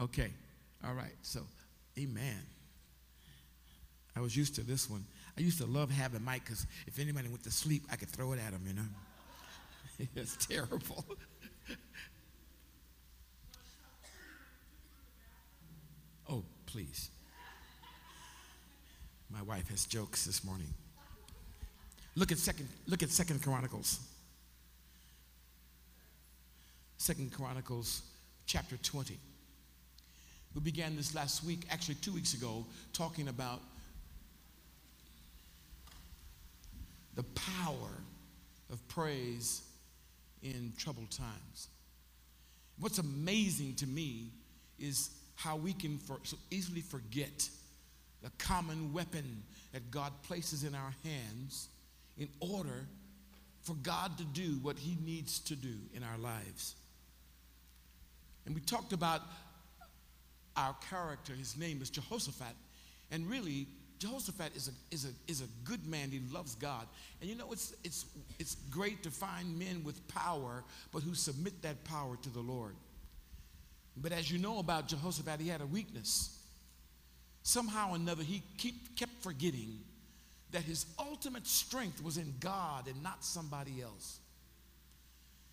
Okay. All right. So, amen. I was used to this one. I used to love having Mike because if anybody went to sleep, I could throw it at him, you know. it's terrible. oh, please. My wife has jokes this morning. Look at second, look at Second Chronicles. Second Chronicles chapter 20. We began this last week, actually two weeks ago, talking about the power of praise in troubled times. What's amazing to me is how we can for, so easily forget the common weapon that God places in our hands in order for God to do what He needs to do in our lives. And we talked about our character. His name is Jehoshaphat. And really, Jehoshaphat is a, is, a, is a good man. He loves God. And you know, it's, it's, it's great to find men with power, but who submit that power to the Lord. But as you know about Jehoshaphat, he had a weakness. Somehow or another, he keep, kept forgetting that his ultimate strength was in God and not somebody else.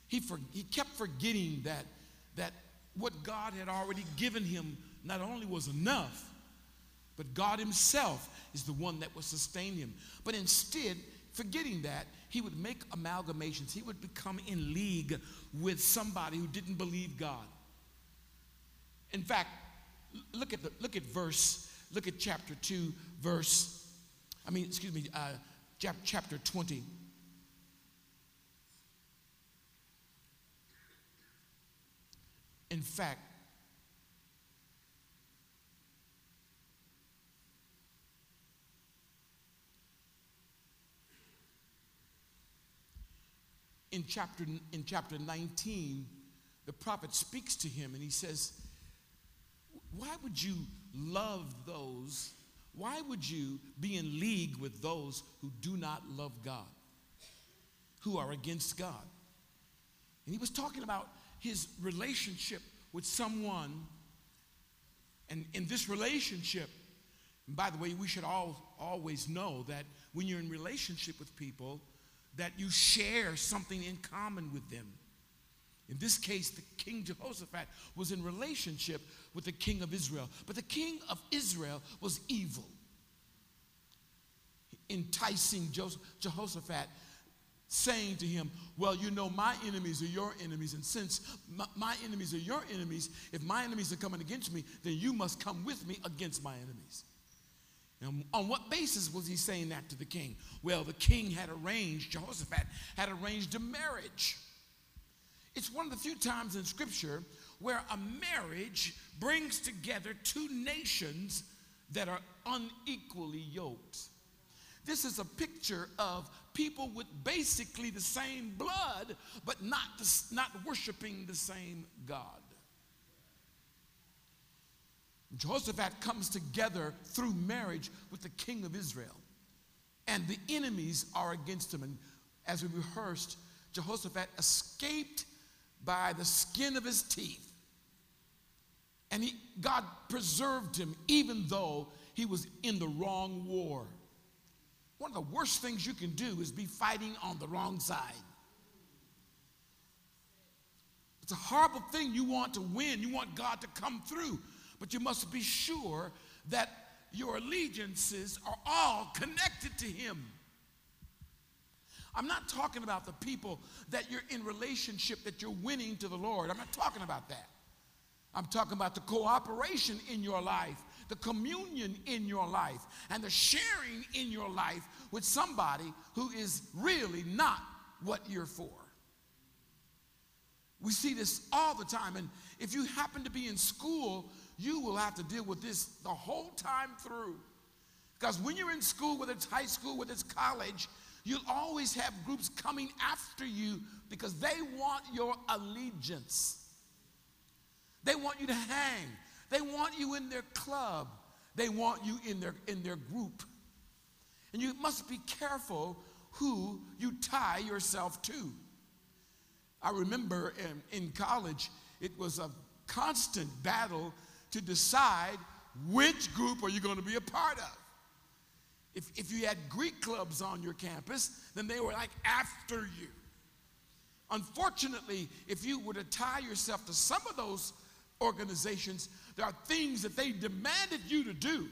He, for, he kept forgetting that, that what God had already given him not only was enough, but God Himself is the one that will sustain him. But instead, forgetting that, he would make amalgamations. He would become in league with somebody who didn't believe God. In fact, look at the look at verse, look at chapter 2, verse, I mean, excuse me, uh, chapter 20. In fact, in chapter, in chapter 19, the prophet speaks to him and he says, Why would you love those? Why would you be in league with those who do not love God, who are against God? And he was talking about his relationship with someone. And in this relationship, by the way, we should all always know that when you're in relationship with people, that you share something in common with them. In this case, the king Jehoshaphat was in relationship with the king of Israel. But the king of Israel was evil, enticing Jehoshaphat, saying to him, Well, you know, my enemies are your enemies. And since my, my enemies are your enemies, if my enemies are coming against me, then you must come with me against my enemies. And on what basis was he saying that to the king? Well, the king had arranged, Jehoshaphat had arranged a marriage. It's one of the few times in scripture where a marriage brings together two nations that are unequally yoked. This is a picture of people with basically the same blood, but not, the, not worshiping the same God. Jehoshaphat comes together through marriage with the king of Israel. And the enemies are against him. And as we rehearsed, Jehoshaphat escaped by the skin of his teeth. And he, God preserved him even though he was in the wrong war. One of the worst things you can do is be fighting on the wrong side. It's a horrible thing. You want to win, you want God to come through but you must be sure that your allegiances are all connected to Him. I'm not talking about the people that you're in relationship that you're winning to the Lord. I'm not talking about that. I'm talking about the cooperation in your life, the communion in your life, and the sharing in your life with somebody who is really not what you're for. We see this all the time. And if you happen to be in school you will have to deal with this the whole time through. Because when you're in school, whether it's high school, whether it's college, you'll always have groups coming after you because they want your allegiance. They want you to hang. They want you in their club. They want you in their, in their group. And you must be careful who you tie yourself to. I remember in, in college, it was a constant battle to decide which group are you going to be a part of. If, if you had Greek clubs on your campus, then they were like after you. Unfortunately, if you were to tie yourself to some of those organizations, there are things that they demanded you to do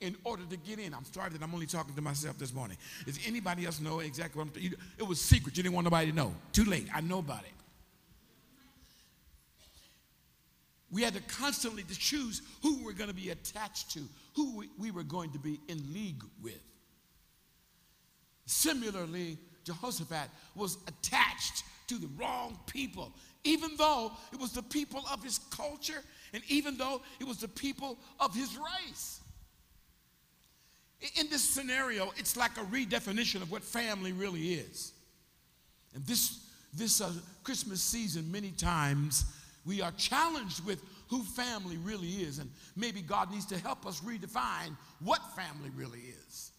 in order to get in. I'm sorry that I'm only talking to myself this morning. Does anybody else know exactly what I'm It was secret. You didn't want nobody to know. Too late. I know about it. We had to constantly to choose who we were going to be attached to, who we were going to be in league with. Similarly, Jehoshaphat was attached to the wrong people, even though it was the people of his culture and even though it was the people of his race. In this scenario, it's like a redefinition of what family really is. And this, this uh, Christmas season, many times, we are challenged with who family really is. And maybe God needs to help us redefine what family really is.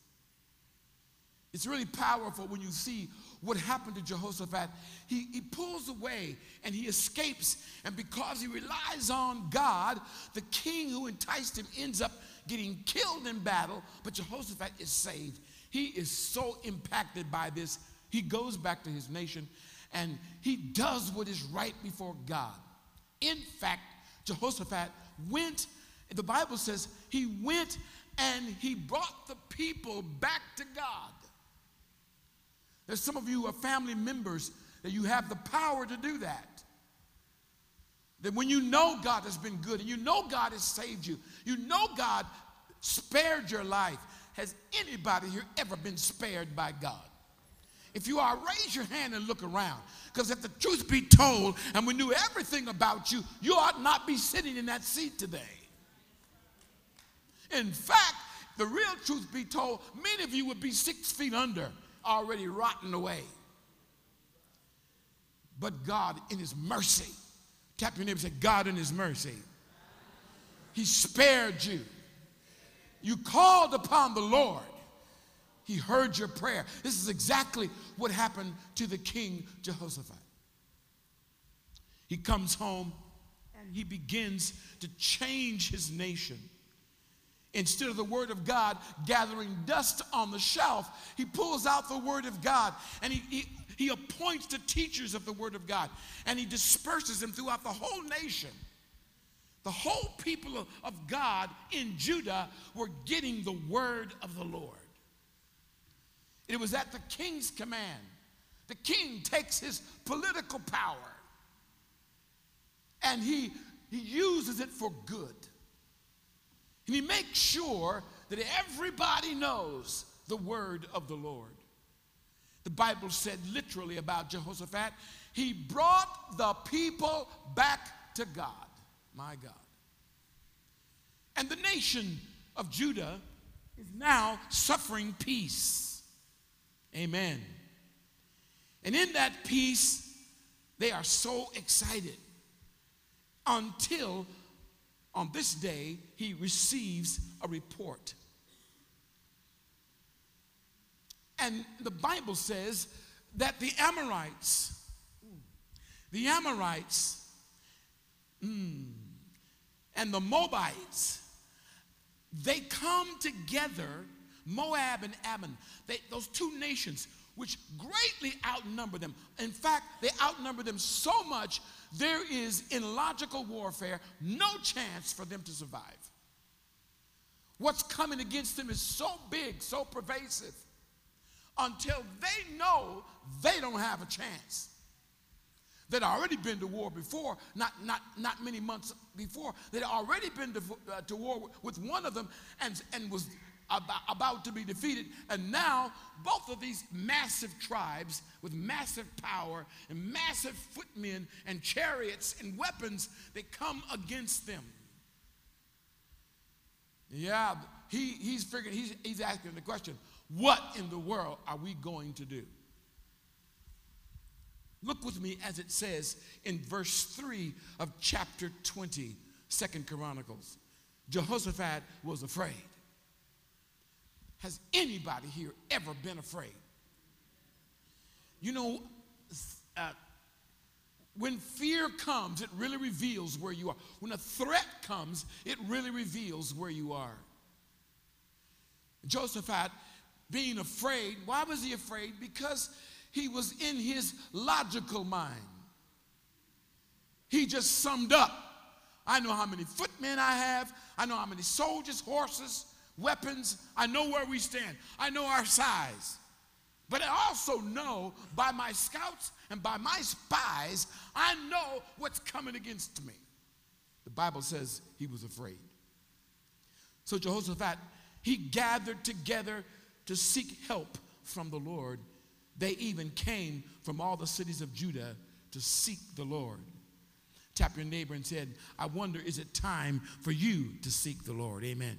It's really powerful when you see what happened to Jehoshaphat. He, he pulls away and he escapes. And because he relies on God, the king who enticed him ends up getting killed in battle. But Jehoshaphat is saved. He is so impacted by this. He goes back to his nation and he does what is right before God. In fact, Jehoshaphat went, the Bible says he went and he brought the people back to God. There's some of you are family members that you have the power to do that. That when you know God has been good and you know God has saved you, you know God spared your life. Has anybody here ever been spared by God? If you are, raise your hand and look around. Because if the truth be told and we knew everything about you, you ought not be sitting in that seat today. In fact, the real truth be told, many of you would be six feet under, already rotting away. But God, in His mercy, tap your neighbor and say, God, in His mercy, He spared you. You called upon the Lord he heard your prayer. This is exactly what happened to the king Jehoshaphat. He comes home and he begins to change his nation. Instead of the word of God gathering dust on the shelf, he pulls out the word of God and he, he, he appoints the teachers of the word of God and he disperses them throughout the whole nation. The whole people of, of God in Judah were getting the word of the Lord. It was at the king's command. The king takes his political power and he, he uses it for good. And he makes sure that everybody knows the word of the Lord. The Bible said literally about Jehoshaphat, he brought the people back to God. My God. And the nation of Judah is now suffering peace. Amen. And in that peace, they are so excited until on this day he receives a report. And the Bible says that the Amorites, the Amorites, mm, and the Moabites, they come together Moab and Ammon, they, those two nations, which greatly outnumber them. In fact, they outnumber them so much, there is in logical warfare no chance for them to survive. What's coming against them is so big, so pervasive, until they know they don't have a chance. They'd already been to war before, not, not, not many months before. They'd already been to, uh, to war with one of them and, and was about, about to be defeated. And now, both of these massive tribes with massive power and massive footmen and chariots and weapons, they come against them. Yeah, he, he's figuring, he's, he's asking the question what in the world are we going to do? Look with me as it says in verse 3 of chapter 20, Second Chronicles. Jehoshaphat was afraid. Has anybody here ever been afraid? You know, uh, when fear comes, it really reveals where you are. When a threat comes, it really reveals where you are. Jehoshaphat being afraid. Why was he afraid? Because he was in his logical mind. He just summed up I know how many footmen I have, I know how many soldiers, horses, weapons, I know where we stand, I know our size. But I also know by my scouts and by my spies, I know what's coming against me. The Bible says he was afraid. So Jehoshaphat, he gathered together to seek help from the Lord. They even came from all the cities of Judah to seek the Lord. Tap your neighbor and said, I wonder, is it time for you to seek the Lord? Amen.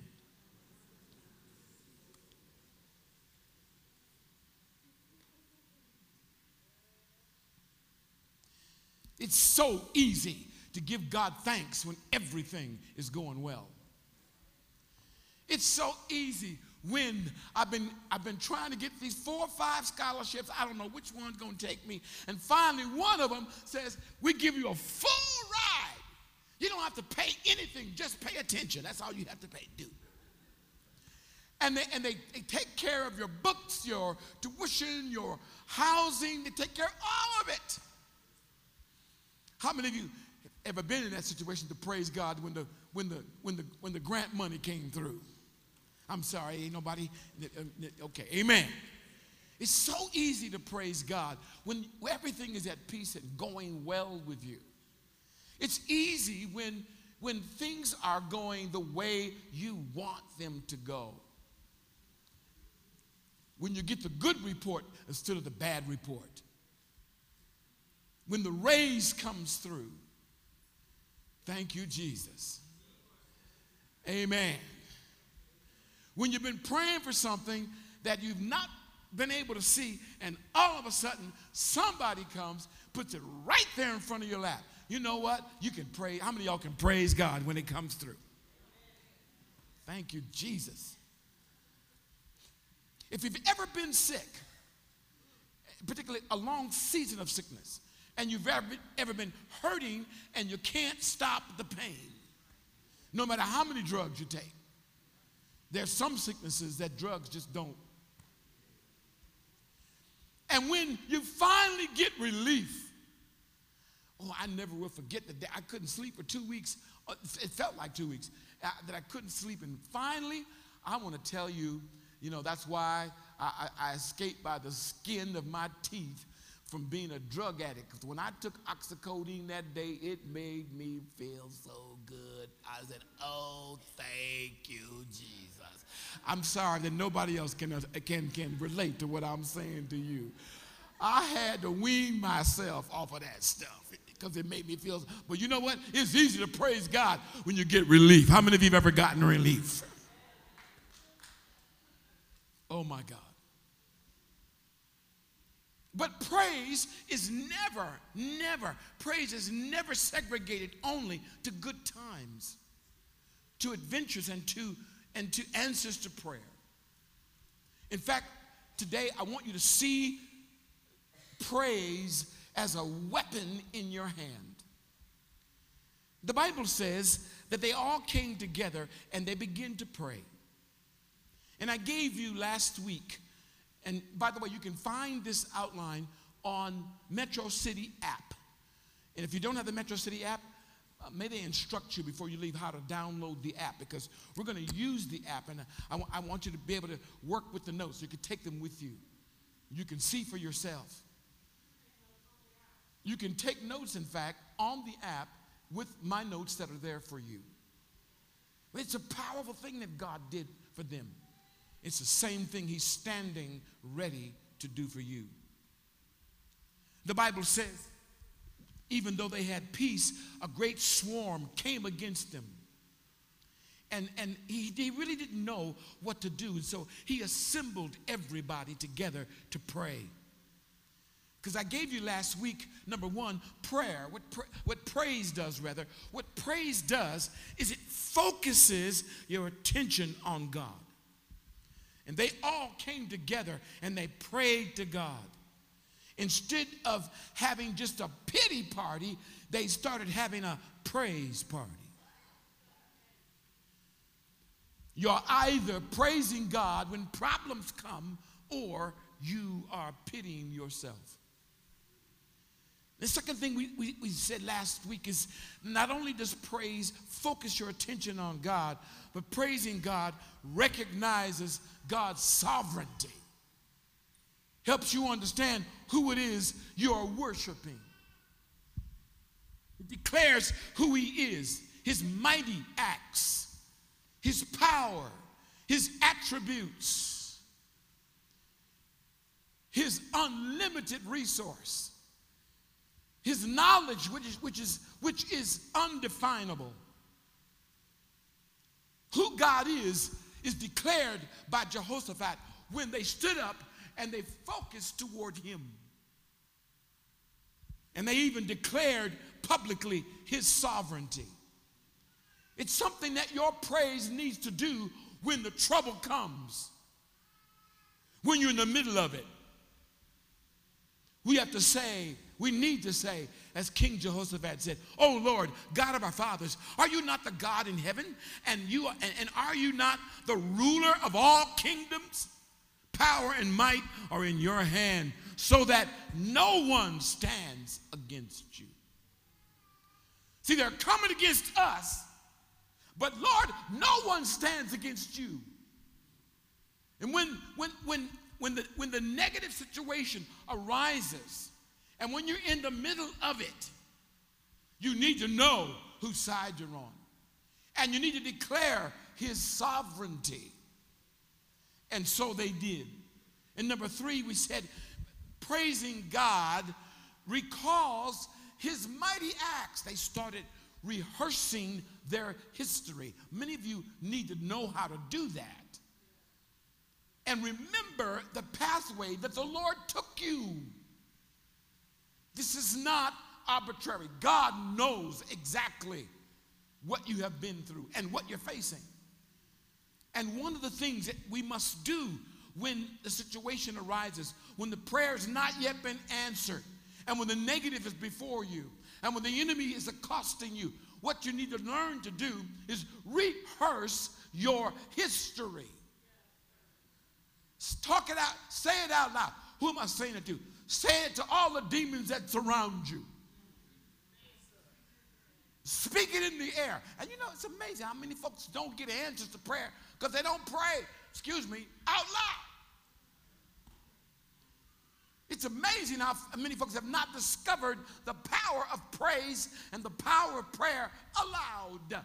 It's so easy to give God thanks when everything is going well. It's so easy when I've been, I've been trying to get these four or five scholarships. I don't know which one's going to take me. And finally, one of them says, We give you a full ride. You don't have to pay anything, just pay attention. That's all you have to pay, do. And, they, and they, they take care of your books, your tuition, your housing, they take care of all of it. How many of you have ever been in that situation to praise God when the, when the, when the, when the grant money came through? I'm sorry, ain't nobody, okay, amen. It's so easy to praise God when everything is at peace and going well with you. It's easy when, when things are going the way you want them to go. When you get the good report instead of the bad report when the raise comes through. Thank you, Jesus. Amen. When you've been praying for something that you've not been able to see, and all of a sudden somebody comes, puts it right there in front of your lap. You know what? You can pray. How many y'all can praise God when it comes through? Thank you, Jesus. If you've ever been sick, particularly a long season of sickness, and you've ever, ever been hurting and you can't stop the pain, no matter how many drugs you take. There's some sicknesses that drugs just don't. And when you finally get relief, oh, I never will forget the day I couldn't sleep for two weeks. Uh, it felt like two weeks uh, that I couldn't sleep. And finally, I want to tell you, you know, that's why I, I, I escaped by the skin of my teeth from being a drug addict. Because when I took oxycodone that day, it made me feel so good. I said, Oh, thank you, Jesus. I'm sorry that nobody else can, can, can relate to what I'm saying to you. I had to wean myself off of that stuff because it made me feel. But you know what? It's easy to praise God when you get relief. How many of you have ever gotten relief? Oh my God. But praise is never, never, praise is never segregated only to good times, to adventures and to and to answers to prayer. In fact, today I want you to see praise as a weapon in your hand. The Bible says that they all came together and they began to pray. And I gave you last week and by the way, you can find this outline on Metro City app. And if you don't have the Metro City app, uh, may they instruct you before you leave how to download the app because we're going to use the app and I, I want you to be able to work with the notes. You can take them with you. You can see for yourself. You can take notes, in fact, on the app with my notes that are there for you. It's a powerful thing that God did for them. It's the same thing He's standing ready to do for you. The Bible says, even though they had peace, a great swarm came against them. And, and he, he really didn't know what to do. So he assembled everybody together to pray. Because I gave you last week, number one, prayer. What, pra- what praise does, rather, what praise does is it focuses your attention on God. And they all came together and they prayed to God. instead of having just a pity party, they started having a praise party. You're either praising God when problems come or you are pitying yourself. The second thing we, we, we, said last week is not only does praise focus your attention on God, but praising God recognizes God's sovereignty. Helps you understand who it is you're worshiping. It declares who He is, His mighty acts, His power, His attributes, His unlimited resource his knowledge, which is, which is, which is undefinable. Who God is, is declared by Jehoshaphat when they stood up and they focused toward him. And they even declared publicly his sovereignty. It's something that your praise needs to do when the trouble comes, when you're in the middle of it. We have to say, we need to say, as King Jehoshaphat said, Oh Lord, God of our fathers, are you not the God in heaven? And you and, and are you not the ruler of all kingdoms? Power and might are in your hand, so that no one stands against you. See, they're coming against us, but Lord, no one stands against you. And when when when when the when the negative situation arises, and when you're in the middle of it, you need to know whose side you're on. And you need to declare his sovereignty. And so they did. And number three, we said, praising God recalls his mighty acts. They started rehearsing their history. Many of you need to know how to do that. And remember the pathway that the Lord took you. This is not arbitrary. God knows exactly what you have been through and what you're facing. And one of the things that we must do when the situation arises, when the prayer has not yet been answered, and when the negative is before you, and when the enemy is accosting you, what you need to learn to do is rehearse your history. Talk it out, say it out loud. Who am I saying it to? Say it to all the demons that surround you. Speak it in the air. And you know, it's amazing how many folks don't get answers to prayer because they don't pray, excuse me, out loud. It's amazing how many folks have not discovered the power of praise and the power of prayer aloud.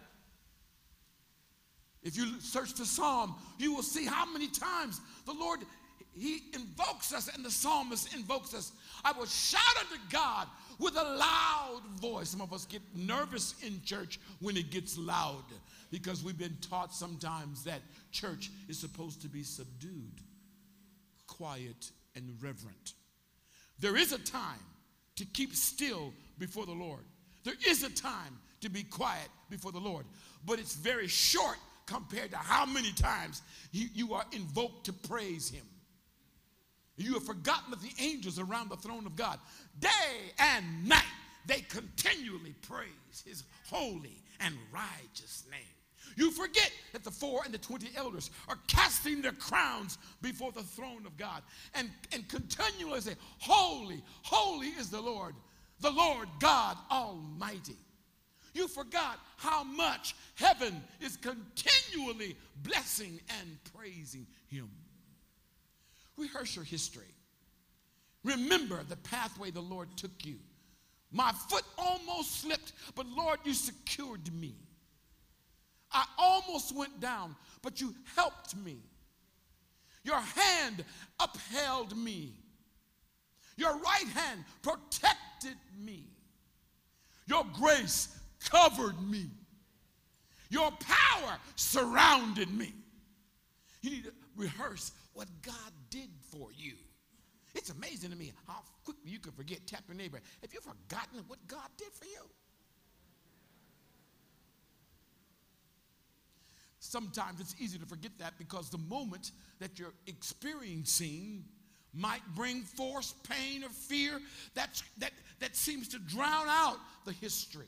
If you search the psalm, you will see how many times the Lord he invokes us and the psalmist invokes us. I will shout unto God with a loud voice. Some of us get nervous in church when it gets loud because we've been taught sometimes that church is supposed to be subdued, quiet, and reverent. There is a time to keep still before the Lord. There is a time to be quiet before the Lord, but it's very short compared to how many times you, you are invoked to praise Him. You have forgotten that the angels around the throne of God, day and night, they continually praise his holy and righteous name. You forget that the four and the 20 elders are casting their crowns before the throne of God and, and continually say, Holy, holy is the Lord, the Lord God Almighty. You forgot how much heaven is continually blessing and praising Him. Rehearse your history. Remember the pathway the Lord took you. My foot almost slipped, but Lord, you secured me. I almost went down, but you helped me. Your hand upheld me. Your right hand protected me. Your grace covered me. Your power surrounded me. You need to rehearse what God did for you. It's amazing to me how quickly you can forget. Tap your neighbor. Have you forgotten what God did for you? Sometimes it's easy to forget that because the moment that you're experiencing might bring force, pain, or fear that's, that, that seems to drown out the history.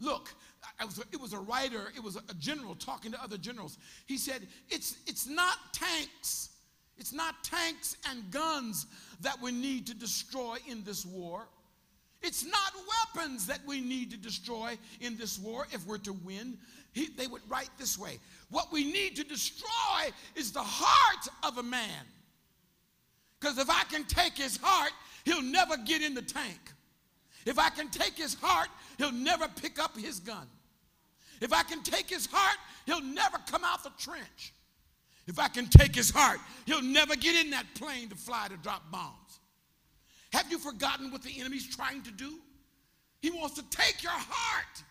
Look, was a, it was a writer, it was a general talking to other generals. He said, it's, it's not tanks, it's not tanks and guns that we need to destroy in this war. It's not weapons that we need to destroy in this war if we're to win. He, they would write this way What we need to destroy is the heart of a man. Because if I can take his heart, he'll never get in the tank. If I can take his heart, he'll never pick up his gun. If I can take his heart, he'll never come out the trench. If I can take his heart, he'll never get in that plane to fly to drop bombs. Have you forgotten what the enemy's trying to do? He wants to take your heart.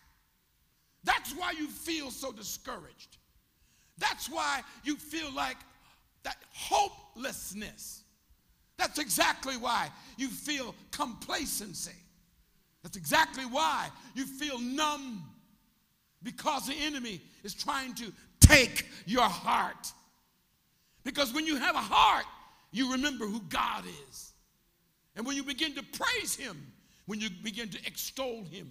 That's why you feel so discouraged. That's why you feel like that hopelessness. That's exactly why you feel complacency. That's exactly why you feel numb because the enemy is trying to take your heart. Because when you have a heart, you remember who God is. And when you begin to praise Him, when you begin to extol Him,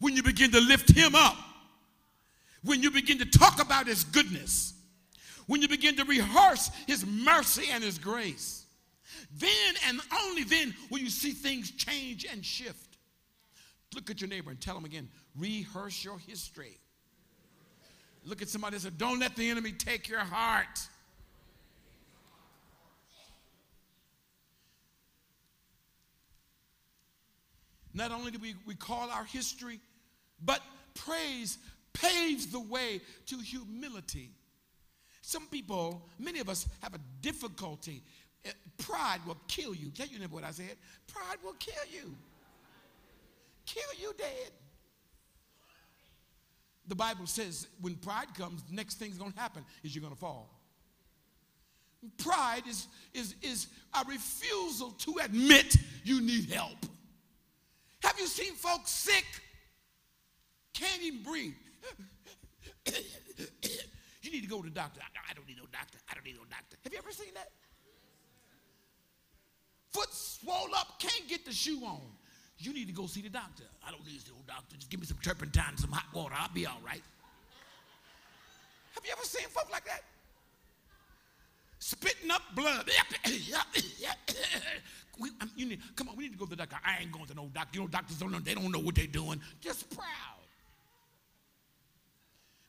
when you begin to lift Him up, when you begin to talk about His goodness, when you begin to rehearse His mercy and His grace, then and only then will you see things change and shift. Look at your neighbor and tell him again rehearse your history. Look at somebody and say, Don't let the enemy take your heart. Not only do we recall our history, but praise paves the way to humility. Some people, many of us, have a difficulty eh, Pride will kill you. Tell you remember what I said? Pride will kill you. Kill you dead. The Bible says when pride comes, the next thing's gonna happen is you're gonna fall. Pride is, is, is a refusal to admit you need help. Have you seen folks sick? Can't even breathe. you need to go to the doctor. I don't need no doctor. I don't need no doctor. Have you ever seen that? foot swole up, can't get the shoe on. You need to go see the doctor. I don't need to see no doctor. Just give me some turpentine, some hot water. I'll be all right. Have you ever seen folk like that? Spitting up blood. we, you need, come on, we need to go to the doctor. I ain't going to no doctor. You know, doctors don't know, they don't know what they're doing. Just proud.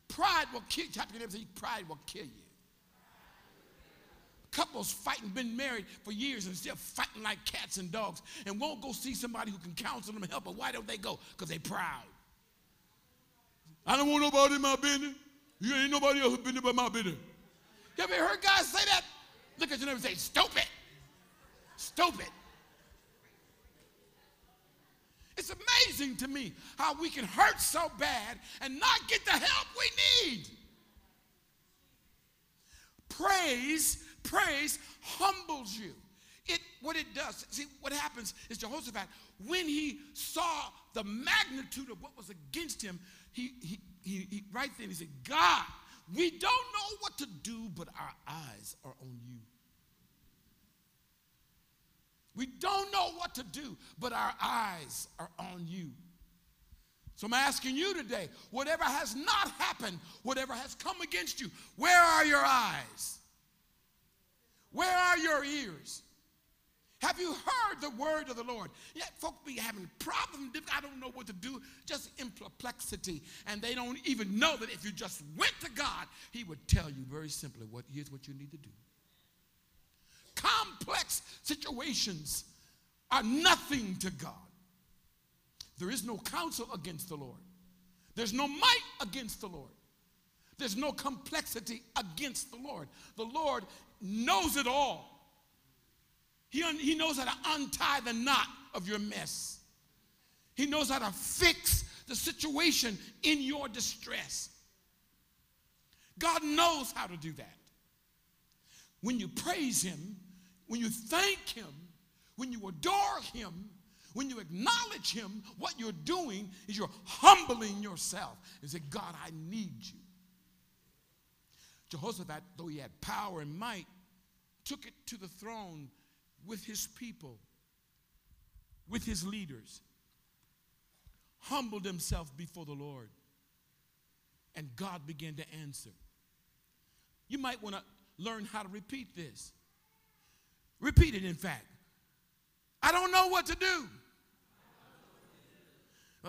Pride will kill you. Pride will kill you couples fighting, been married for years and still fighting like cats and dogs and won't go see somebody who can counsel them and help them. Why don't they go? Because they proud. I don't want nobody in my business. You ain't nobody else been about my business. You ever heard guys say that? Look at your neighbor and say, stupid. Stupid. It's amazing to me how we can hurt so bad and not get the help we need. Praise praise humbles you. It, what it does, see, what happens is Jehoshaphat, when he saw the magnitude of what was against him, he, he, he, he right then he said, God, we don't know what to do, but our eyes are on you. We don't know what to do, but our eyes are on you. So I'm asking you today whatever has not happened, whatever has come against you, where are your eyes? Where are your ears? Have you heard the word of the Lord? Yeah, folk be having problems. I don't know what to do, just in perplexity. And they don't even know that if you just went to God, He would tell you very simply what here's what you need to do. Complex situations are nothing to God. There is no counsel against the Lord. There's no might against the Lord. There's no complexity against the Lord. The Lord knows it all. He, un- he knows how to untie the knot of your mess. He knows how to fix the situation in your distress. God knows how to do that. When you praise Him, when you thank Him, when you adore Him, when you acknowledge Him, what you're doing is you're humbling yourself and say, God, I need you. Jehoshaphat, though he had power and might, took it to the throne with his people, with his leaders, humbled himself before the Lord, and God began to answer. You might want to learn how to repeat this. Repeat it, in fact. I don't know what to do.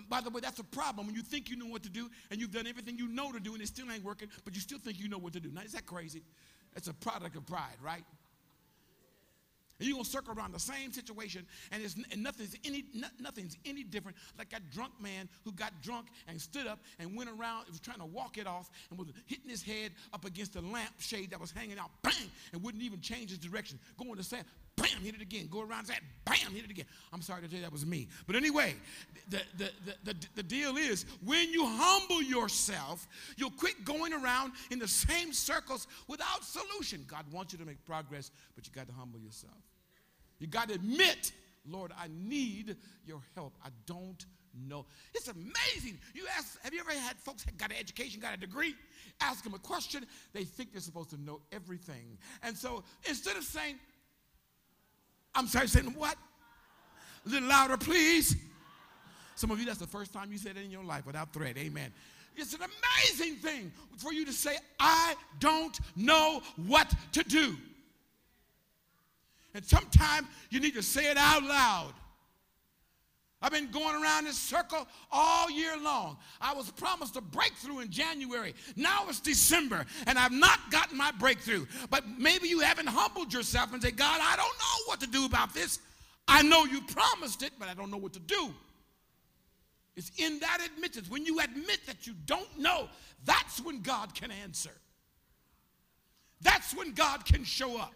By the way, that's a problem when you think you know what to do and you've done everything you know to do and it still ain't working, but you still think you know what to do. Now, is that crazy? That's a product of pride, right? And you're gonna circle around the same situation, and, it's, and nothing's any nothing's any different. Like that drunk man who got drunk and stood up and went around, was trying to walk it off, and was hitting his head up against the lampshade that was hanging out, bang, and wouldn't even change his direction. Going to sand, bam, hit it again. Go around that, bam, hit it again. I'm sorry to tell you that was me. But anyway, the, the, the, the, the deal is when you humble yourself, you'll quit going around in the same circles without solution. God wants you to make progress, but you got to humble yourself. You got to admit, Lord, I need your help. I don't know. It's amazing. You ask, have you ever had folks got an education, got a degree? Ask them a question, they think they're supposed to know everything. And so instead of saying, I'm sorry, saying what? A little louder, please. Some of you, that's the first time you said it in your life without threat. Amen. It's an amazing thing for you to say, I don't know what to do. And sometimes you need to say it out loud. I've been going around this circle all year long. I was promised a breakthrough in January. Now it's December, and I've not gotten my breakthrough. But maybe you haven't humbled yourself and say, God, I don't know what to do about this. I know you promised it, but I don't know what to do. It's in that admittance. When you admit that you don't know, that's when God can answer. That's when God can show up.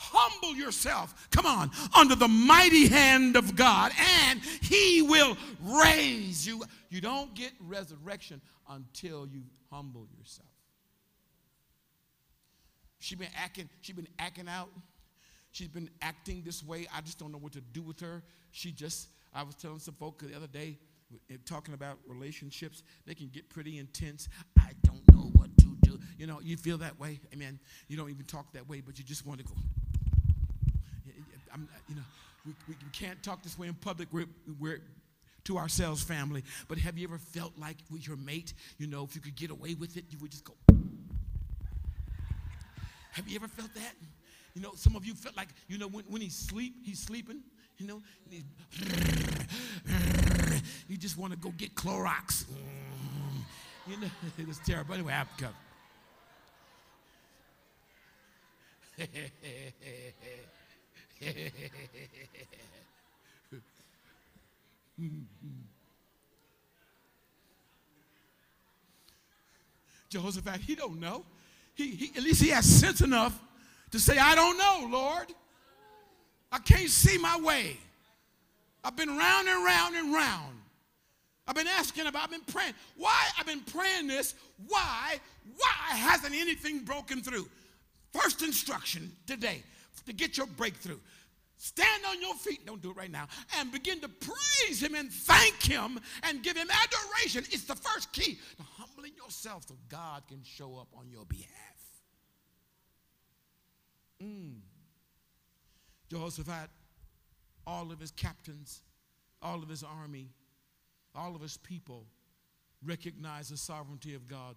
Humble yourself, come on, under the mighty hand of God, and He will raise you. You don't get resurrection until you humble yourself. She been acting, she been acting out. She's been acting this way. I just don't know what to do with her. She just, I was telling some folk the other day, eh, talking about relationships, they can get pretty intense. I don't know what to do. You know, you feel that way. Amen. You don't even talk that way, but you just want to go. I'm, you know, we, we, can't talk this way in public. We're, we're to ourselves, family. But have you ever felt like with your mate, you know, if you could get away with it, you would just go. Have you ever felt that? You know, some of you felt like, you know, when, when he's sleep, he's sleeping, you know, you just want to go get Clorox. You know, it's terrible. Anyway, I have to come. Jehoshaphat, he don't know. He, he, at least he has sense enough to say, I don't know, Lord. I can't see my way. I've been round and round and round. I've been asking about, I've been praying. Why? I've been praying this. Why? Why hasn't anything broken through? First instruction today to get your breakthrough. Stand on your feet, don't do it right now, and begin to praise Him and thank Him and give Him adoration. It's the first key to humbling yourself so God can show up on your behalf. Mm. Jehoshaphat, all of his captains, all of his army, all of his people recognize the sovereignty of God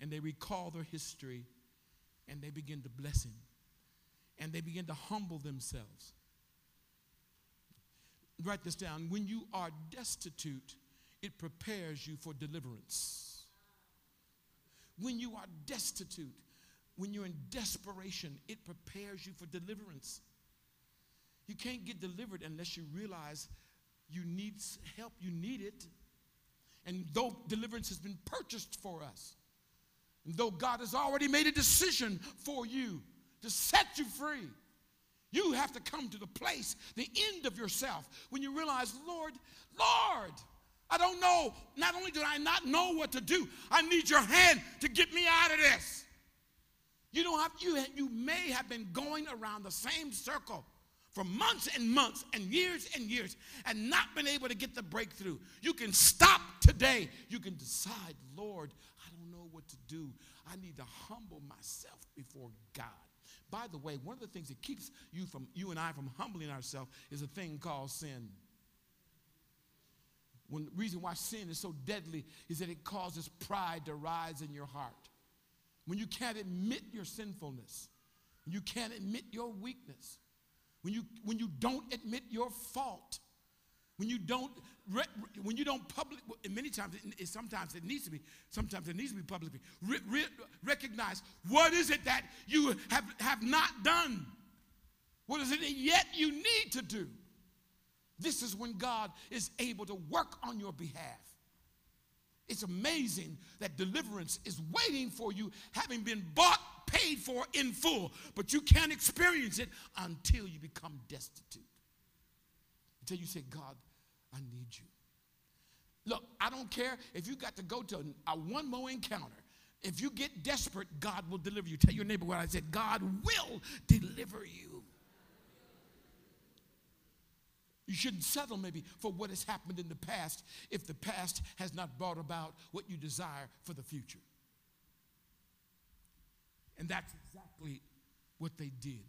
and they recall their history and they begin to bless Him and they begin to humble themselves. Write this down. When you are destitute, it prepares you for deliverance. When you are destitute, when you're in desperation, it prepares you for deliverance. You can't get delivered unless you realize you need help, you need it. And though deliverance has been purchased for us, and though God has already made a decision for you to set you free, you have to come to the place, the end of yourself, when you realize, Lord, Lord, I don't know. Not only do I not know what to do, I need your hand to get me out of this. You don't have you, you may have been going around the same circle for months and months and years and years and not been able to get the breakthrough. You can stop today. You can decide, Lord, I don't know what to do. I need to humble myself before God. By the way, one of the things that keeps you from you and I from humbling ourselves is a thing called sin. One reason why sin is so deadly is that it causes pride to rise in your heart. When you can't admit your sinfulness, when you can't admit your weakness, when you, when you don't admit your fault, when you don't when you don't public many times it, sometimes it needs to be sometimes it needs to be publicly. Re, re, recognize what is it that you have have not done? What is it that yet you need to do? This is when god is able to work on your behalf. It's amazing that deliverance is waiting for you having been bought paid for in full, but you can't experience it until you become destitute. Until you say, God, I need you. Look, I don't care if you got to go to a, one more encounter. If you get desperate, God will deliver you. Tell your neighbor what I said God will deliver you. You shouldn't settle maybe for what has happened in the past if the past has not brought about what you desire for the future. And that's exactly what they did.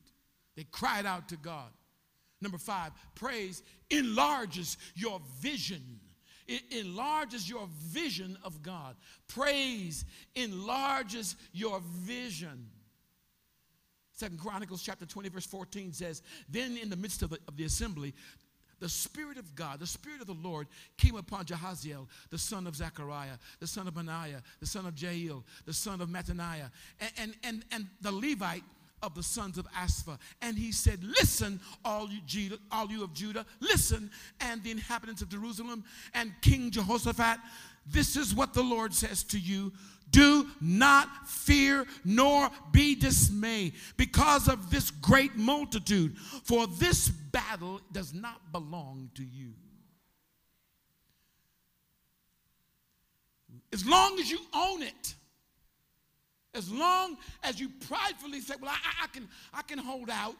They cried out to God. Number five, praise enlarges your vision. It enlarges your vision of God. Praise enlarges your vision. Second Chronicles chapter 20, verse 14 says, Then in the midst of the, of the assembly, the Spirit of God, the Spirit of the Lord came upon Jahaziel, the son of Zechariah, the son of Benaiah, the son of Jael, the son of Mattaniah, and, and, and, and the Levite of the sons of Asaph. And he said, Listen, all you, Judah, all you of Judah, listen, and the inhabitants of Jerusalem, and King Jehoshaphat, this is what the Lord says to you do not fear nor be dismayed because of this great multitude, for this battle does not belong to you. As long as you own it, as long as you pridefully say, Well, I, I, can, I can hold out,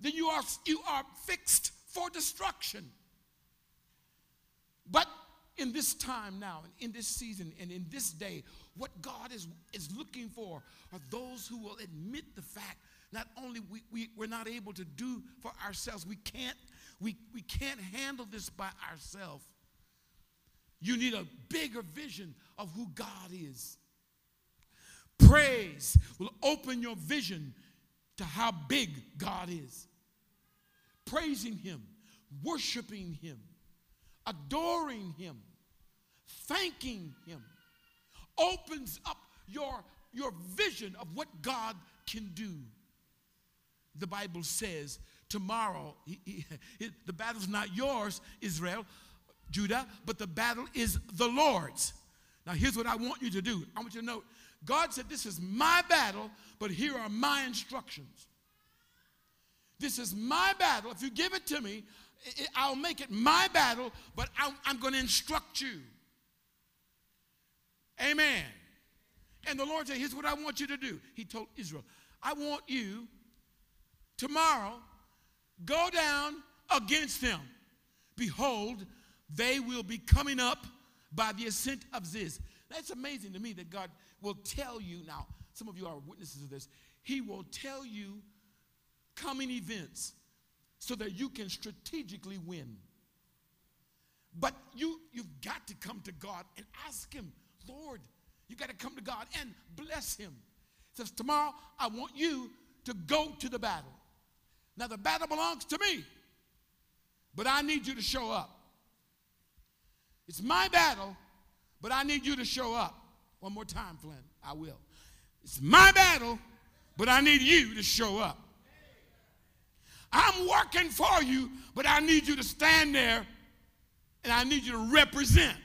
then you are, you are fixed for destruction. But in this time now, and in this season, and in this day, what God is, is looking for are those who will admit the fact not only we, we, we're not able to do for ourselves, we can't, we, we can't handle this by ourselves. You need a bigger vision of who God is. Praise will open your vision to how big God is. Praising Him, worshiping Him adoring Him, thanking Him, opens up your, your vision of what God can do. The Bible says tomorrow, he, he, the battle's not yours, Israel, Judah, but the battle is the Lord's. Now, here's what I want you to do. I want you to know God said, This is my battle, but here are my instructions. This is my battle. If you give it to me, I'll make it my battle, but I'm, going to instruct you. Amen. And the Lord said, Here's what I want you to do. He told Israel, I want you tomorrow go down against them. Behold, they will be coming up by the ascent of Ziz. That's amazing to me that God will tell you. Now, some of you are witnesses of this. He will tell you coming events so that you can strategically win. But you, you've got to come to God and ask Him, Lord, you got to come to God and bless Him. He says, Tomorrow, I want you to go to the battle. Now, the battle belongs to me, but I need you to show up. It's my battle, but I need you to show up. One more time, Flynn. I will. It's my battle, but I need you to show up. I'm working for you, but I need you to stand there and I need you to represent.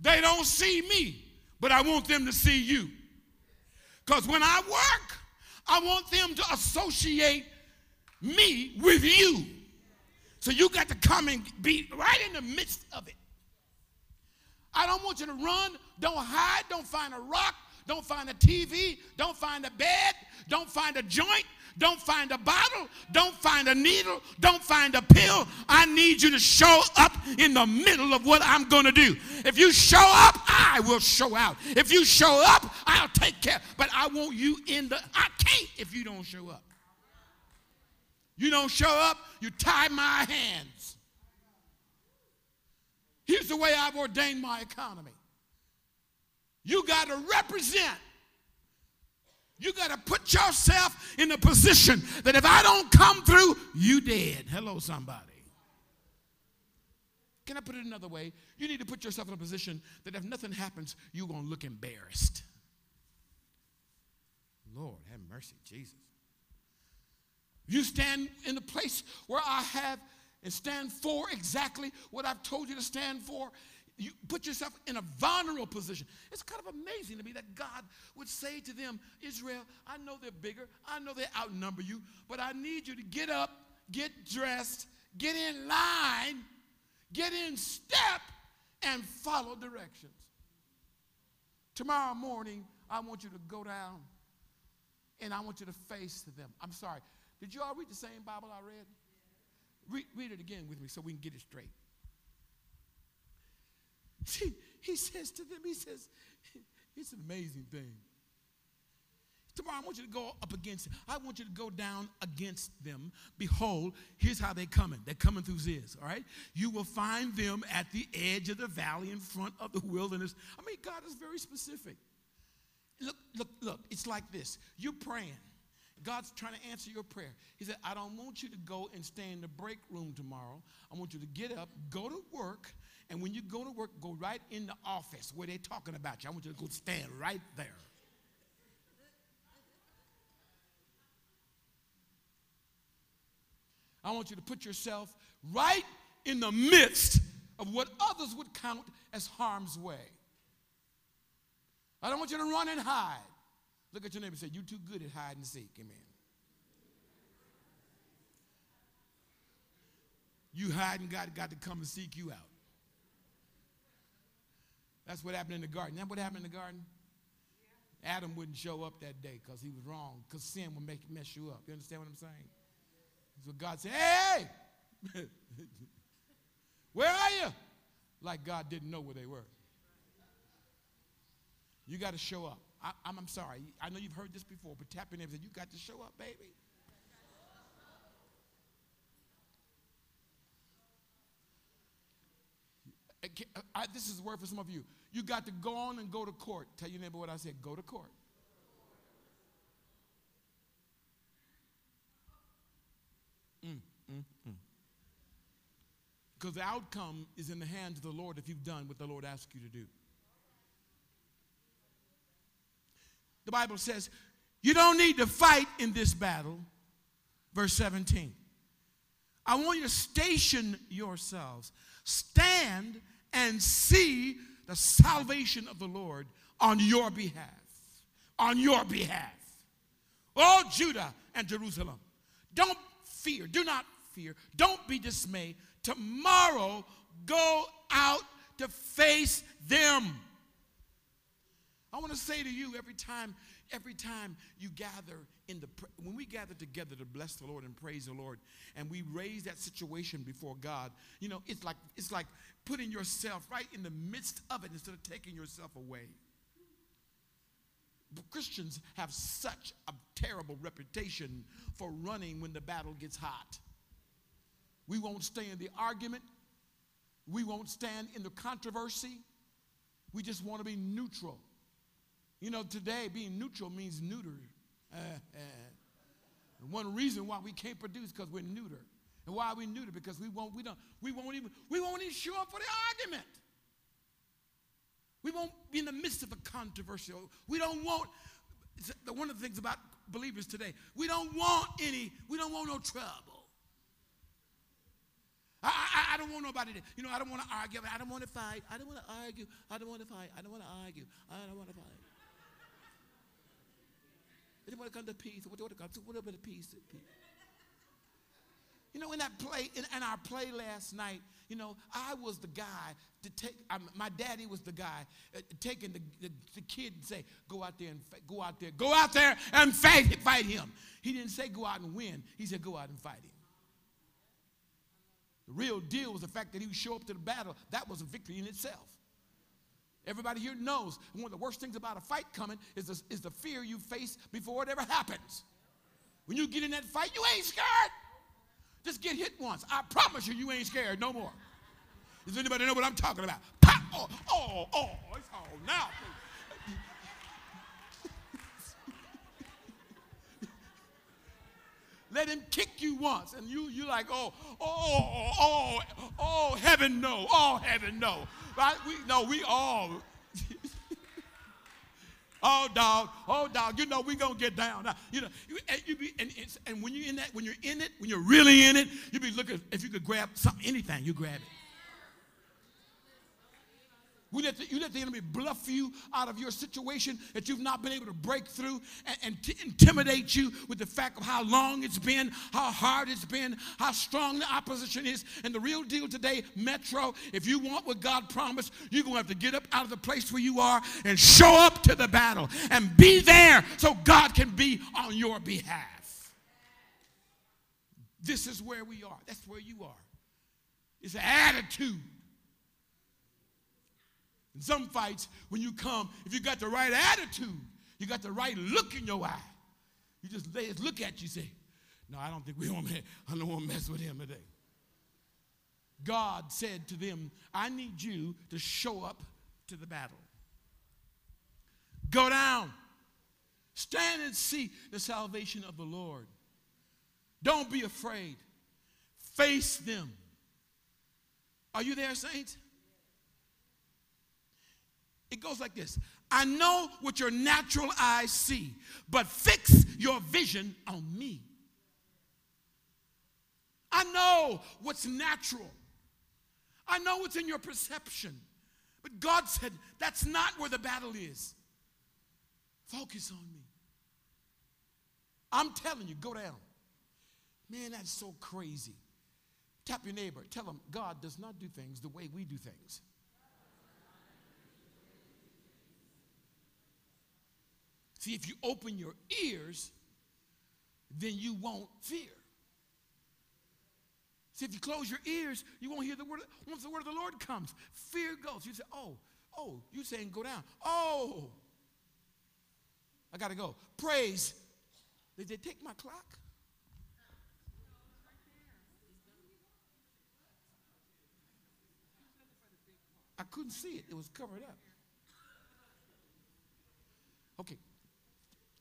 They don't see me, but I want them to see you. Because when I work, I want them to associate me with you. So you got to come and be right in the midst of it. I don't want you to run, don't hide, don't find a rock, don't find a TV, don't find a bed, don't find a joint, don't find a bottle, don't find a needle, don't find a pill. I need you to show up in the middle of what I'm going to do. If you show up, I will show out. If you show up, I'll take care. But I want you in the, I can't if you don't show up. You don't show up, you tie my hands. Here's the way I've ordained my economy. You got to represent you got to put yourself in a position that if I don't come through, you dead. Hello, somebody. Can I put it another way? You need to put yourself in a position that if nothing happens, you're going to look embarrassed. Lord, have mercy, Jesus. You stand in the place where I have and stand for exactly what I've told you to stand for, you put yourself in a vulnerable position. It's kind of amazing to me that God would say to them, Israel, I know they're bigger, I know they outnumber you, but I need you to get up, get dressed, get in line, get in step, and follow directions. Tomorrow morning, I want you to go down and I want you to face them. I'm sorry. Did you all read the same Bible I read? Read, read it again with me so we can get it straight. See, he says to them, he says, it's an amazing thing. Tomorrow, I want you to go up against, I want you to go down against them. Behold, here's how they're coming. They're coming through Ziz, all right? You will find them at the edge of the valley in front of the wilderness. I mean, God is very specific. Look, look, look, it's like this. You're praying. God's trying to answer your prayer. He said, I don't want you to go and stay in the break room tomorrow. I want you to get up, go to work, and when you go to work, go right in the office where they're talking about you. I want you to go stand right there. I want you to put yourself right in the midst of what others would count as harm's way. I don't want you to run and hide. Look at your neighbor and say, You're too good at hide and seek. Amen. You hide and God got to come and seek you out. That's what happened in the garden. That what happened in the garden? Yeah. Adam wouldn't show up that day because he was wrong, because sin would make mess you up. You understand what I'm saying? So God said, Hey, where are you? Like God didn't know where they were. You got to show up. I, am sorry. I know you've heard this before, but tap your neighbor and say, You got to show up, baby. I, this is a word for some of you. You got to go on and go to court. Tell your neighbor what I said go to court. Because mm, mm, mm. the outcome is in the hands of the Lord if you've done what the Lord asked you to do. The Bible says, you don't need to fight in this battle. Verse 17. I want you to station yourselves. Stand and see the salvation of the Lord on your behalf. On your behalf. Oh, Judah and Jerusalem, don't fear. Do not fear. Don't be dismayed. Tomorrow, go out to face them. I want to say to you every time, every time you gather in the when we gather together to bless the Lord and praise the Lord, and we raise that situation before God, you know, it's like it's like putting yourself right in the midst of it instead of taking yourself away. Christians have such a terrible reputation for running when the battle gets hot. We won't stay in the argument. We won't stand in the controversy. We just want to be neutral. You know, today being neutral means neuter. Uh, uh. One reason why we can't produce because we're neuter. And why are we neuter? Because we won't, we don't, we won't even, we won't even show up for the argument. We won't be in the midst of a controversial. We don't want, one of the things about believers today, we don't want any, we don't want no trouble. I, I, I, don't want nobody to, you know, I don't want to argue. I don't want to fight. I don't want to argue. I don't want to fight. I don't want to argue. I don't want to fight. Want to come to peace. What do come to? What about peace? peace? You know, in that play, in, in, our play last night, You know, I was the guy to take, um, my daddy was the guy uh, taking the, the, the, kid and say, go out there and go out there, go out there and fight, fight him. He didn't say go out and win. He said go out and fight him. The real deal was the fact that he would show up to the battle. That was a victory in itself. Everybody here knows one of the worst things about a fight coming is the, is the fear you face before it ever happens. When you get in that fight, you ain't scared. Just get hit once. I promise you, you ain't scared no more. Does anybody know what I'm talking about? Pop! Oh, oh, oh, it's all now. Let him kick you once, and you you like, oh, oh, oh, oh, heaven no, oh, heaven no. Right? We no, we all. oh, dog, oh, dog. You know we gonna get down. Now, you know, you, and, you be, and, and when you're in that, when you're in it, when you're really in it, you be looking. If you could grab something, anything, you grab it. We let the, you let the enemy bluff you out of your situation that you've not been able to break through and, and t- intimidate you with the fact of how long it's been, how hard it's been, how strong the opposition is. And the real deal today, Metro, if you want what God promised, you're going to have to get up out of the place where you are and show up to the battle and be there so God can be on your behalf. This is where we are. That's where you are. It's an attitude. In some fights, when you come, if you got the right attitude, you got the right look in your eye, you just they just look at you say, No, I don't think we want I don't want to mess with him today. God said to them, I need you to show up to the battle. Go down. Stand and see the salvation of the Lord. Don't be afraid. Face them. Are you there, saints? It goes like this I know what your natural eyes see, but fix your vision on me. I know what's natural. I know what's in your perception. But God said, that's not where the battle is. Focus on me. I'm telling you, go down. Man, that's so crazy. Tap your neighbor. Tell him God does not do things the way we do things. See, if you open your ears, then you won't fear. See, if you close your ears, you won't hear the word. Once the word of the Lord comes, fear goes. You say, oh, oh, you saying go down. Oh, I got to go. Praise. Did they take my clock? I couldn't see it. It was covered up. Okay,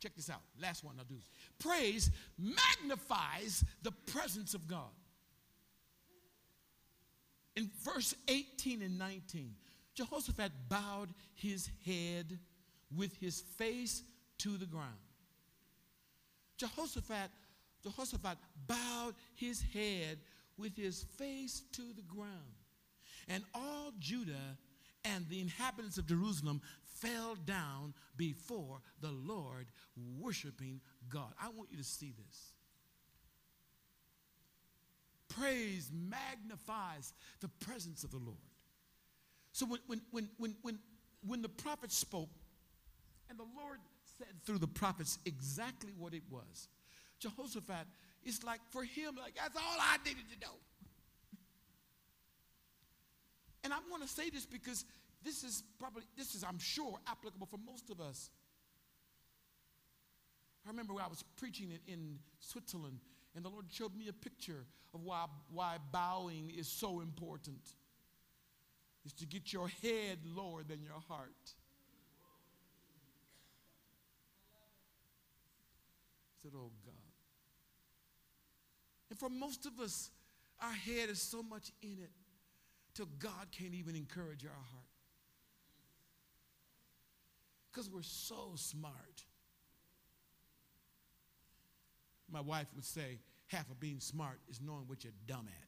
Check this out. Last one I'll do. Praise magnifies the presence of God. In verse 18 and 19, Jehoshaphat bowed his head with his face to the ground. Jehoshaphat, Jehoshaphat bowed his head with his face to the ground. And all Judah and the inhabitants of Jerusalem fell down before the Lord, worshiping God. I want you to see this. Praise magnifies the presence of the Lord. So when, when, when, when, when, when the prophet spoke, and the Lord said through the prophets exactly what it was, Jehoshaphat, it's like for him, like that's all I needed to know. And I want to say this because this is probably, this is, I'm sure, applicable for most of us. I remember I was preaching in, in Switzerland, and the Lord showed me a picture of why, why bowing is so important. Is to get your head lower than your heart. I said, Oh God. And for most of us, our head is so much in it till God can't even encourage our heart. Because we're so smart. My wife would say, half of being smart is knowing what you're dumb at.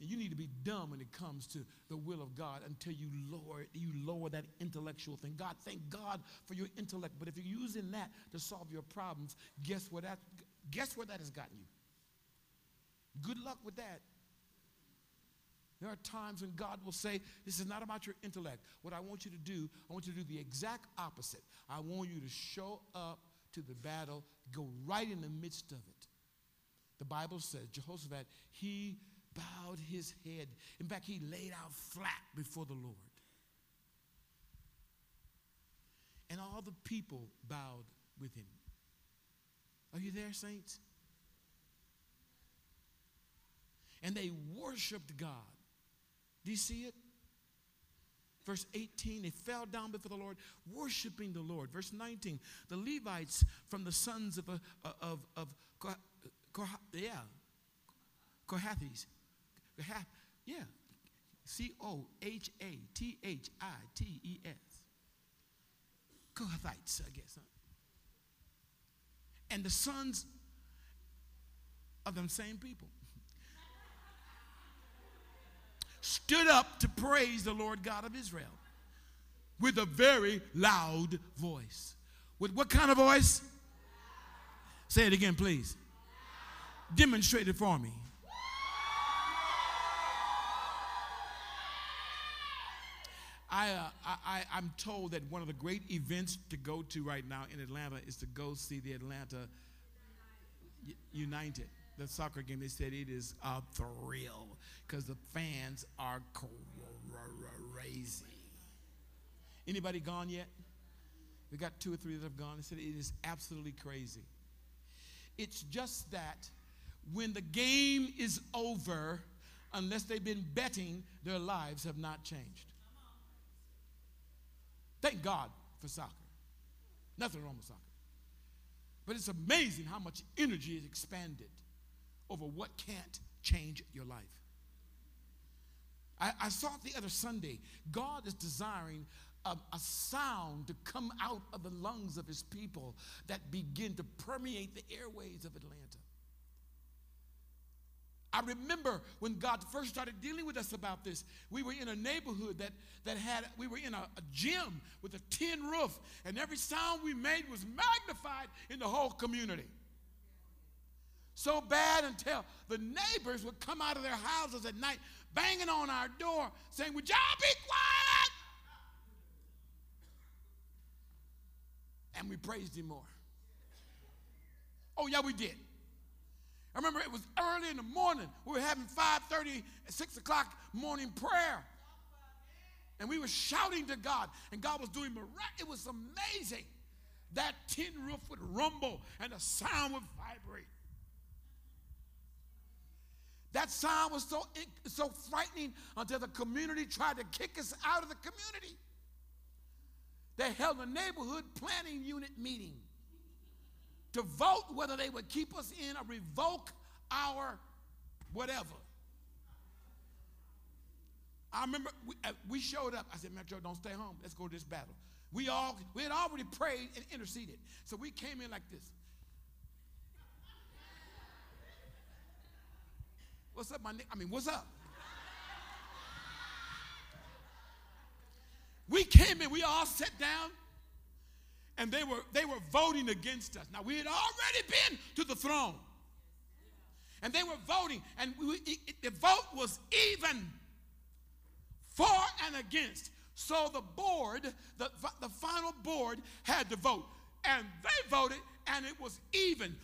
And you need to be dumb when it comes to the will of God until you lower you lower that intellectual thing. God, thank God for your intellect, but if you're using that to solve your problems, guess what that guess where that has gotten you? Good luck with that. There are times when God will say, This is not about your intellect. What I want you to do, I want you to do the exact opposite. I want you to show up to the battle, go right in the midst of it. The Bible says, Jehoshaphat, he bowed his head. In fact, he laid out flat before the Lord. And all the people bowed with him. Are you there, saints? And they worshiped God. Do you see it? Verse 18, they fell down before the Lord, worshiping the Lord. Verse 19, the Levites from the sons of, uh, of, of, of yeah, Kohathes, Kohath, yeah, C O H A T H I T E S. Kohathites, I guess. Huh? And the sons of them same people stood up to praise the Lord God of Israel with a very loud voice. With what kind of voice? Say it again, please. Demonstrate it for me. I, uh, I, I'm told that one of the great events to go to right now in Atlanta is to go see the Atlanta United the soccer game, they said it is a thrill because the fans are crazy. Anybody gone yet? We got two or three that have gone. They said it is absolutely crazy. It's just that when the game is over, unless they've been betting, their lives have not changed. Thank God for soccer. Nothing wrong with soccer. But it's amazing how much energy is expanded over what can't change your life. I, I saw it the other Sunday. God is desiring a, a, sound to come out of the lungs of his people that begin to permeate the airways of Atlanta. I remember when God first started dealing with us about this, we were in a neighborhood that, that had, we were in a, a gym with a tin roof, and every sound we made was magnified in the whole community so bad until the neighbors would come out of their houses at night banging on our door saying, Would y'all be quiet? And we praised him more. Oh, yeah, we did. I remember it was early in the morning. We were having 5:30, 6 o'clock morning prayer. And we were shouting to God, and God was doing miraculous. It was amazing. That tin roof would rumble and the sound would vibrate. That sound was so, so frightening until the community tried to kick us out of the community. They held a neighborhood planning unit meeting to vote whether they would keep us in or revoke our whatever. I remember we, uh, we showed up. I said, Metro, don't stay home. Let's go to this battle. We all we had already prayed and interceded. So we came in like this. What's up, my nigga? I mean, what's up? We came in, we all sat down, and they were they were voting against us. Now we had already been to the throne, and they were voting, and we, it, the vote was even for and against. So the board, the, the final board, had to vote, and they voted, and it was even.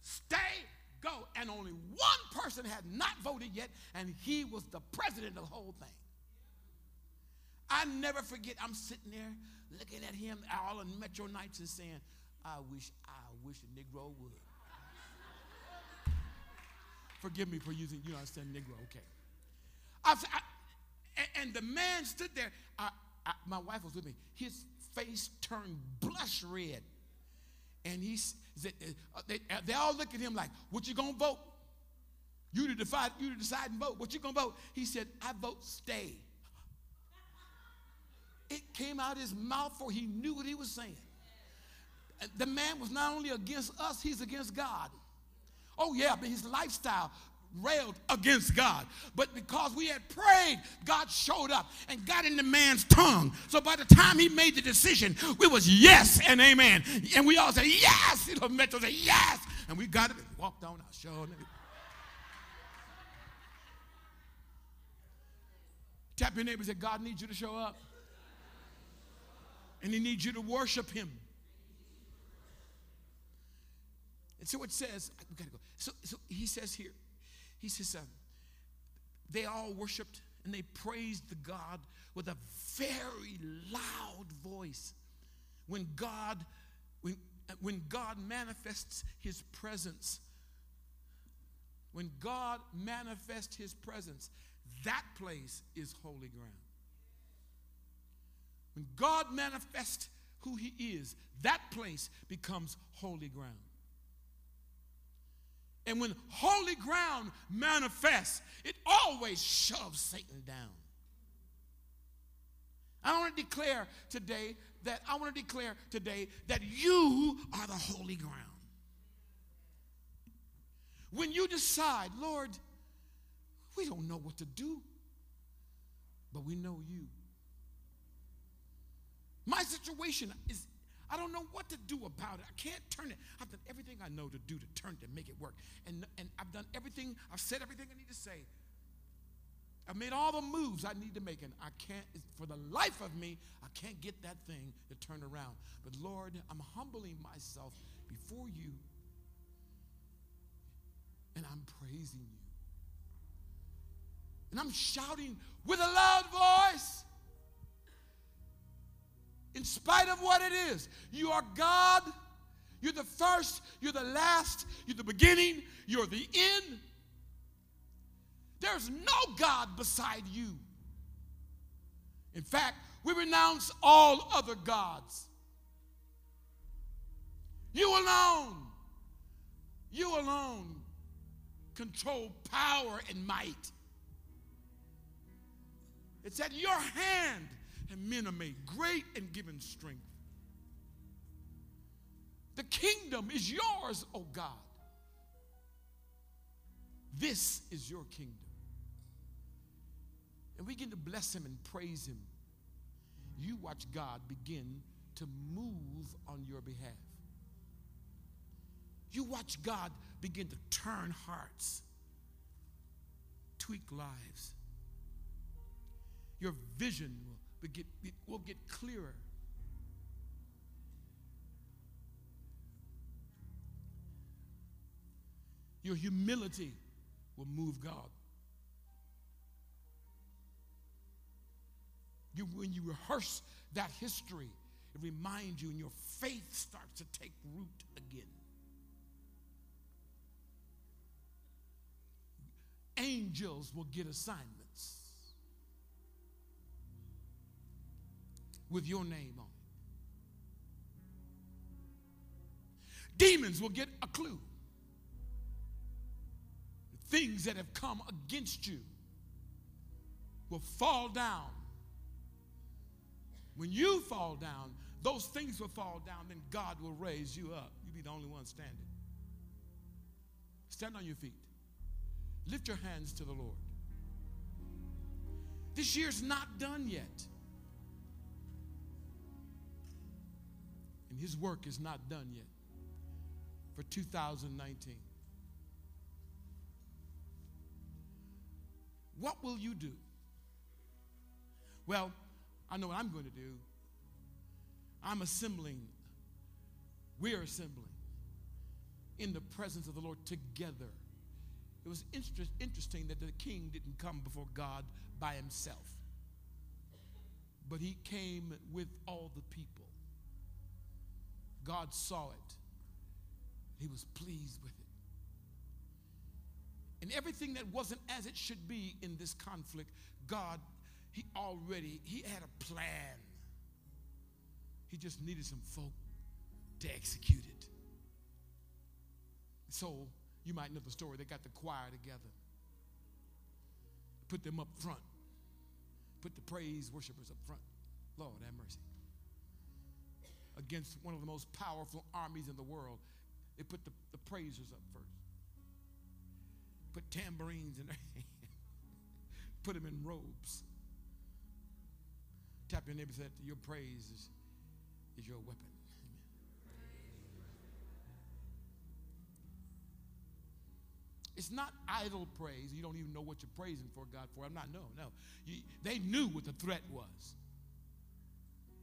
Stay go. And only one person had not voted yet, and he was the president of the whole thing. I never forget, I'm sitting there looking at him all on Metro nights and saying, I wish, I wish a Negro would. Forgive me for using, you know, I said Negro, okay. I, I, and the man stood there. I, my wife was with me. His face turned blush red. And he said, uh, they, uh, they all look at him like, what you gonna vote? You to decide, you to decide and vote. What you gonna vote? He said, I vote stay. It came out his mouth for he knew what he was saying. The man was not only against us, he's against God. Oh, yeah, but his lifestyle railed against God. But because we had prayed, God showed up and got in the man's tongue. So by the time he made the decision, we was yes and amen. And we all said, yes. You know, Metro said, yes. And we got it and walked on our show. Tap your neighbor and say, God needs you to show up. And he needs you to worship him. And so it says, we gotta go. So, so he says here, he says, um, they all worshiped and they praised the God with a very loud voice. When God, when, when God manifests his presence, when God manifests his presence, that place is holy ground. When God manifests who he is, that place becomes holy ground. And when holy ground manifests, it always shoves Satan down. I want to declare today that I want to declare today that you are the holy ground. When you decide, Lord, we don't know what to do, but we know you. My situation is I don't know what to do about it. I can't turn it. I've done everything I know to do to turn it to make it work. And, and I've done everything, I've said everything I need to say. I've made all the moves I need to make, and I can't, for the life of me, I can't get that thing to turn around. But Lord, I'm humbling myself before you, and I'm praising you. And I'm shouting with a loud voice in spite of what it is. You are God. You're the first, you're the last, you're the beginning, you're the end. There's no God beside you. In fact, we renounce all other gods. You alone, you alone control power and might. It's at your hand and men are made great and given strength. The kingdom is yours, O oh God. This is your kingdom. And we begin to bless him and praise him. You watch God begin to move on your behalf. You watch God begin to turn hearts, tweak lives. Your vision will get, will get clearer. Your humility will move God. You, when you rehearse that history, it reminds you, and your faith starts to take root again. Angels will get assignments. With your name on it. Demons will get a clue. Things that have come against you will fall down. When you fall down, those things will fall down, then God will raise you up. You'll be the only one standing. Stand on your feet. Lift your hands to the Lord. This year's not done yet. His work is not done yet for 2019. What will you do? Well, I know what I'm going to do. I'm assembling, we're assembling in the presence of the Lord together. It was inter- interesting that the king didn't come before God by himself, but he came with all the people. God saw it. He was pleased with it. And everything that wasn't as it should be in this conflict, God, He already, He had a plan. He just needed some folk to execute it. So, you might know the story. They got the choir together, put them up front, put the praise worshipers up front. Lord, have mercy against one of the most powerful armies in the world, they put the, the praisers up first. Put tambourines in their put them in robes. Tap your neighbor and say, Your praise is, is your weapon. It's not idle praise. You don't even know what you're praising for God for. I'm not, no, no. You, they knew what the threat was,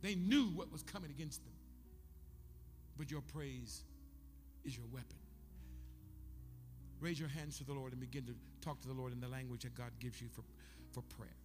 they knew what was coming against them. But your praise is your weapon. Raise your hands to the Lord and begin to talk to the Lord in the language that God gives you for, for prayer.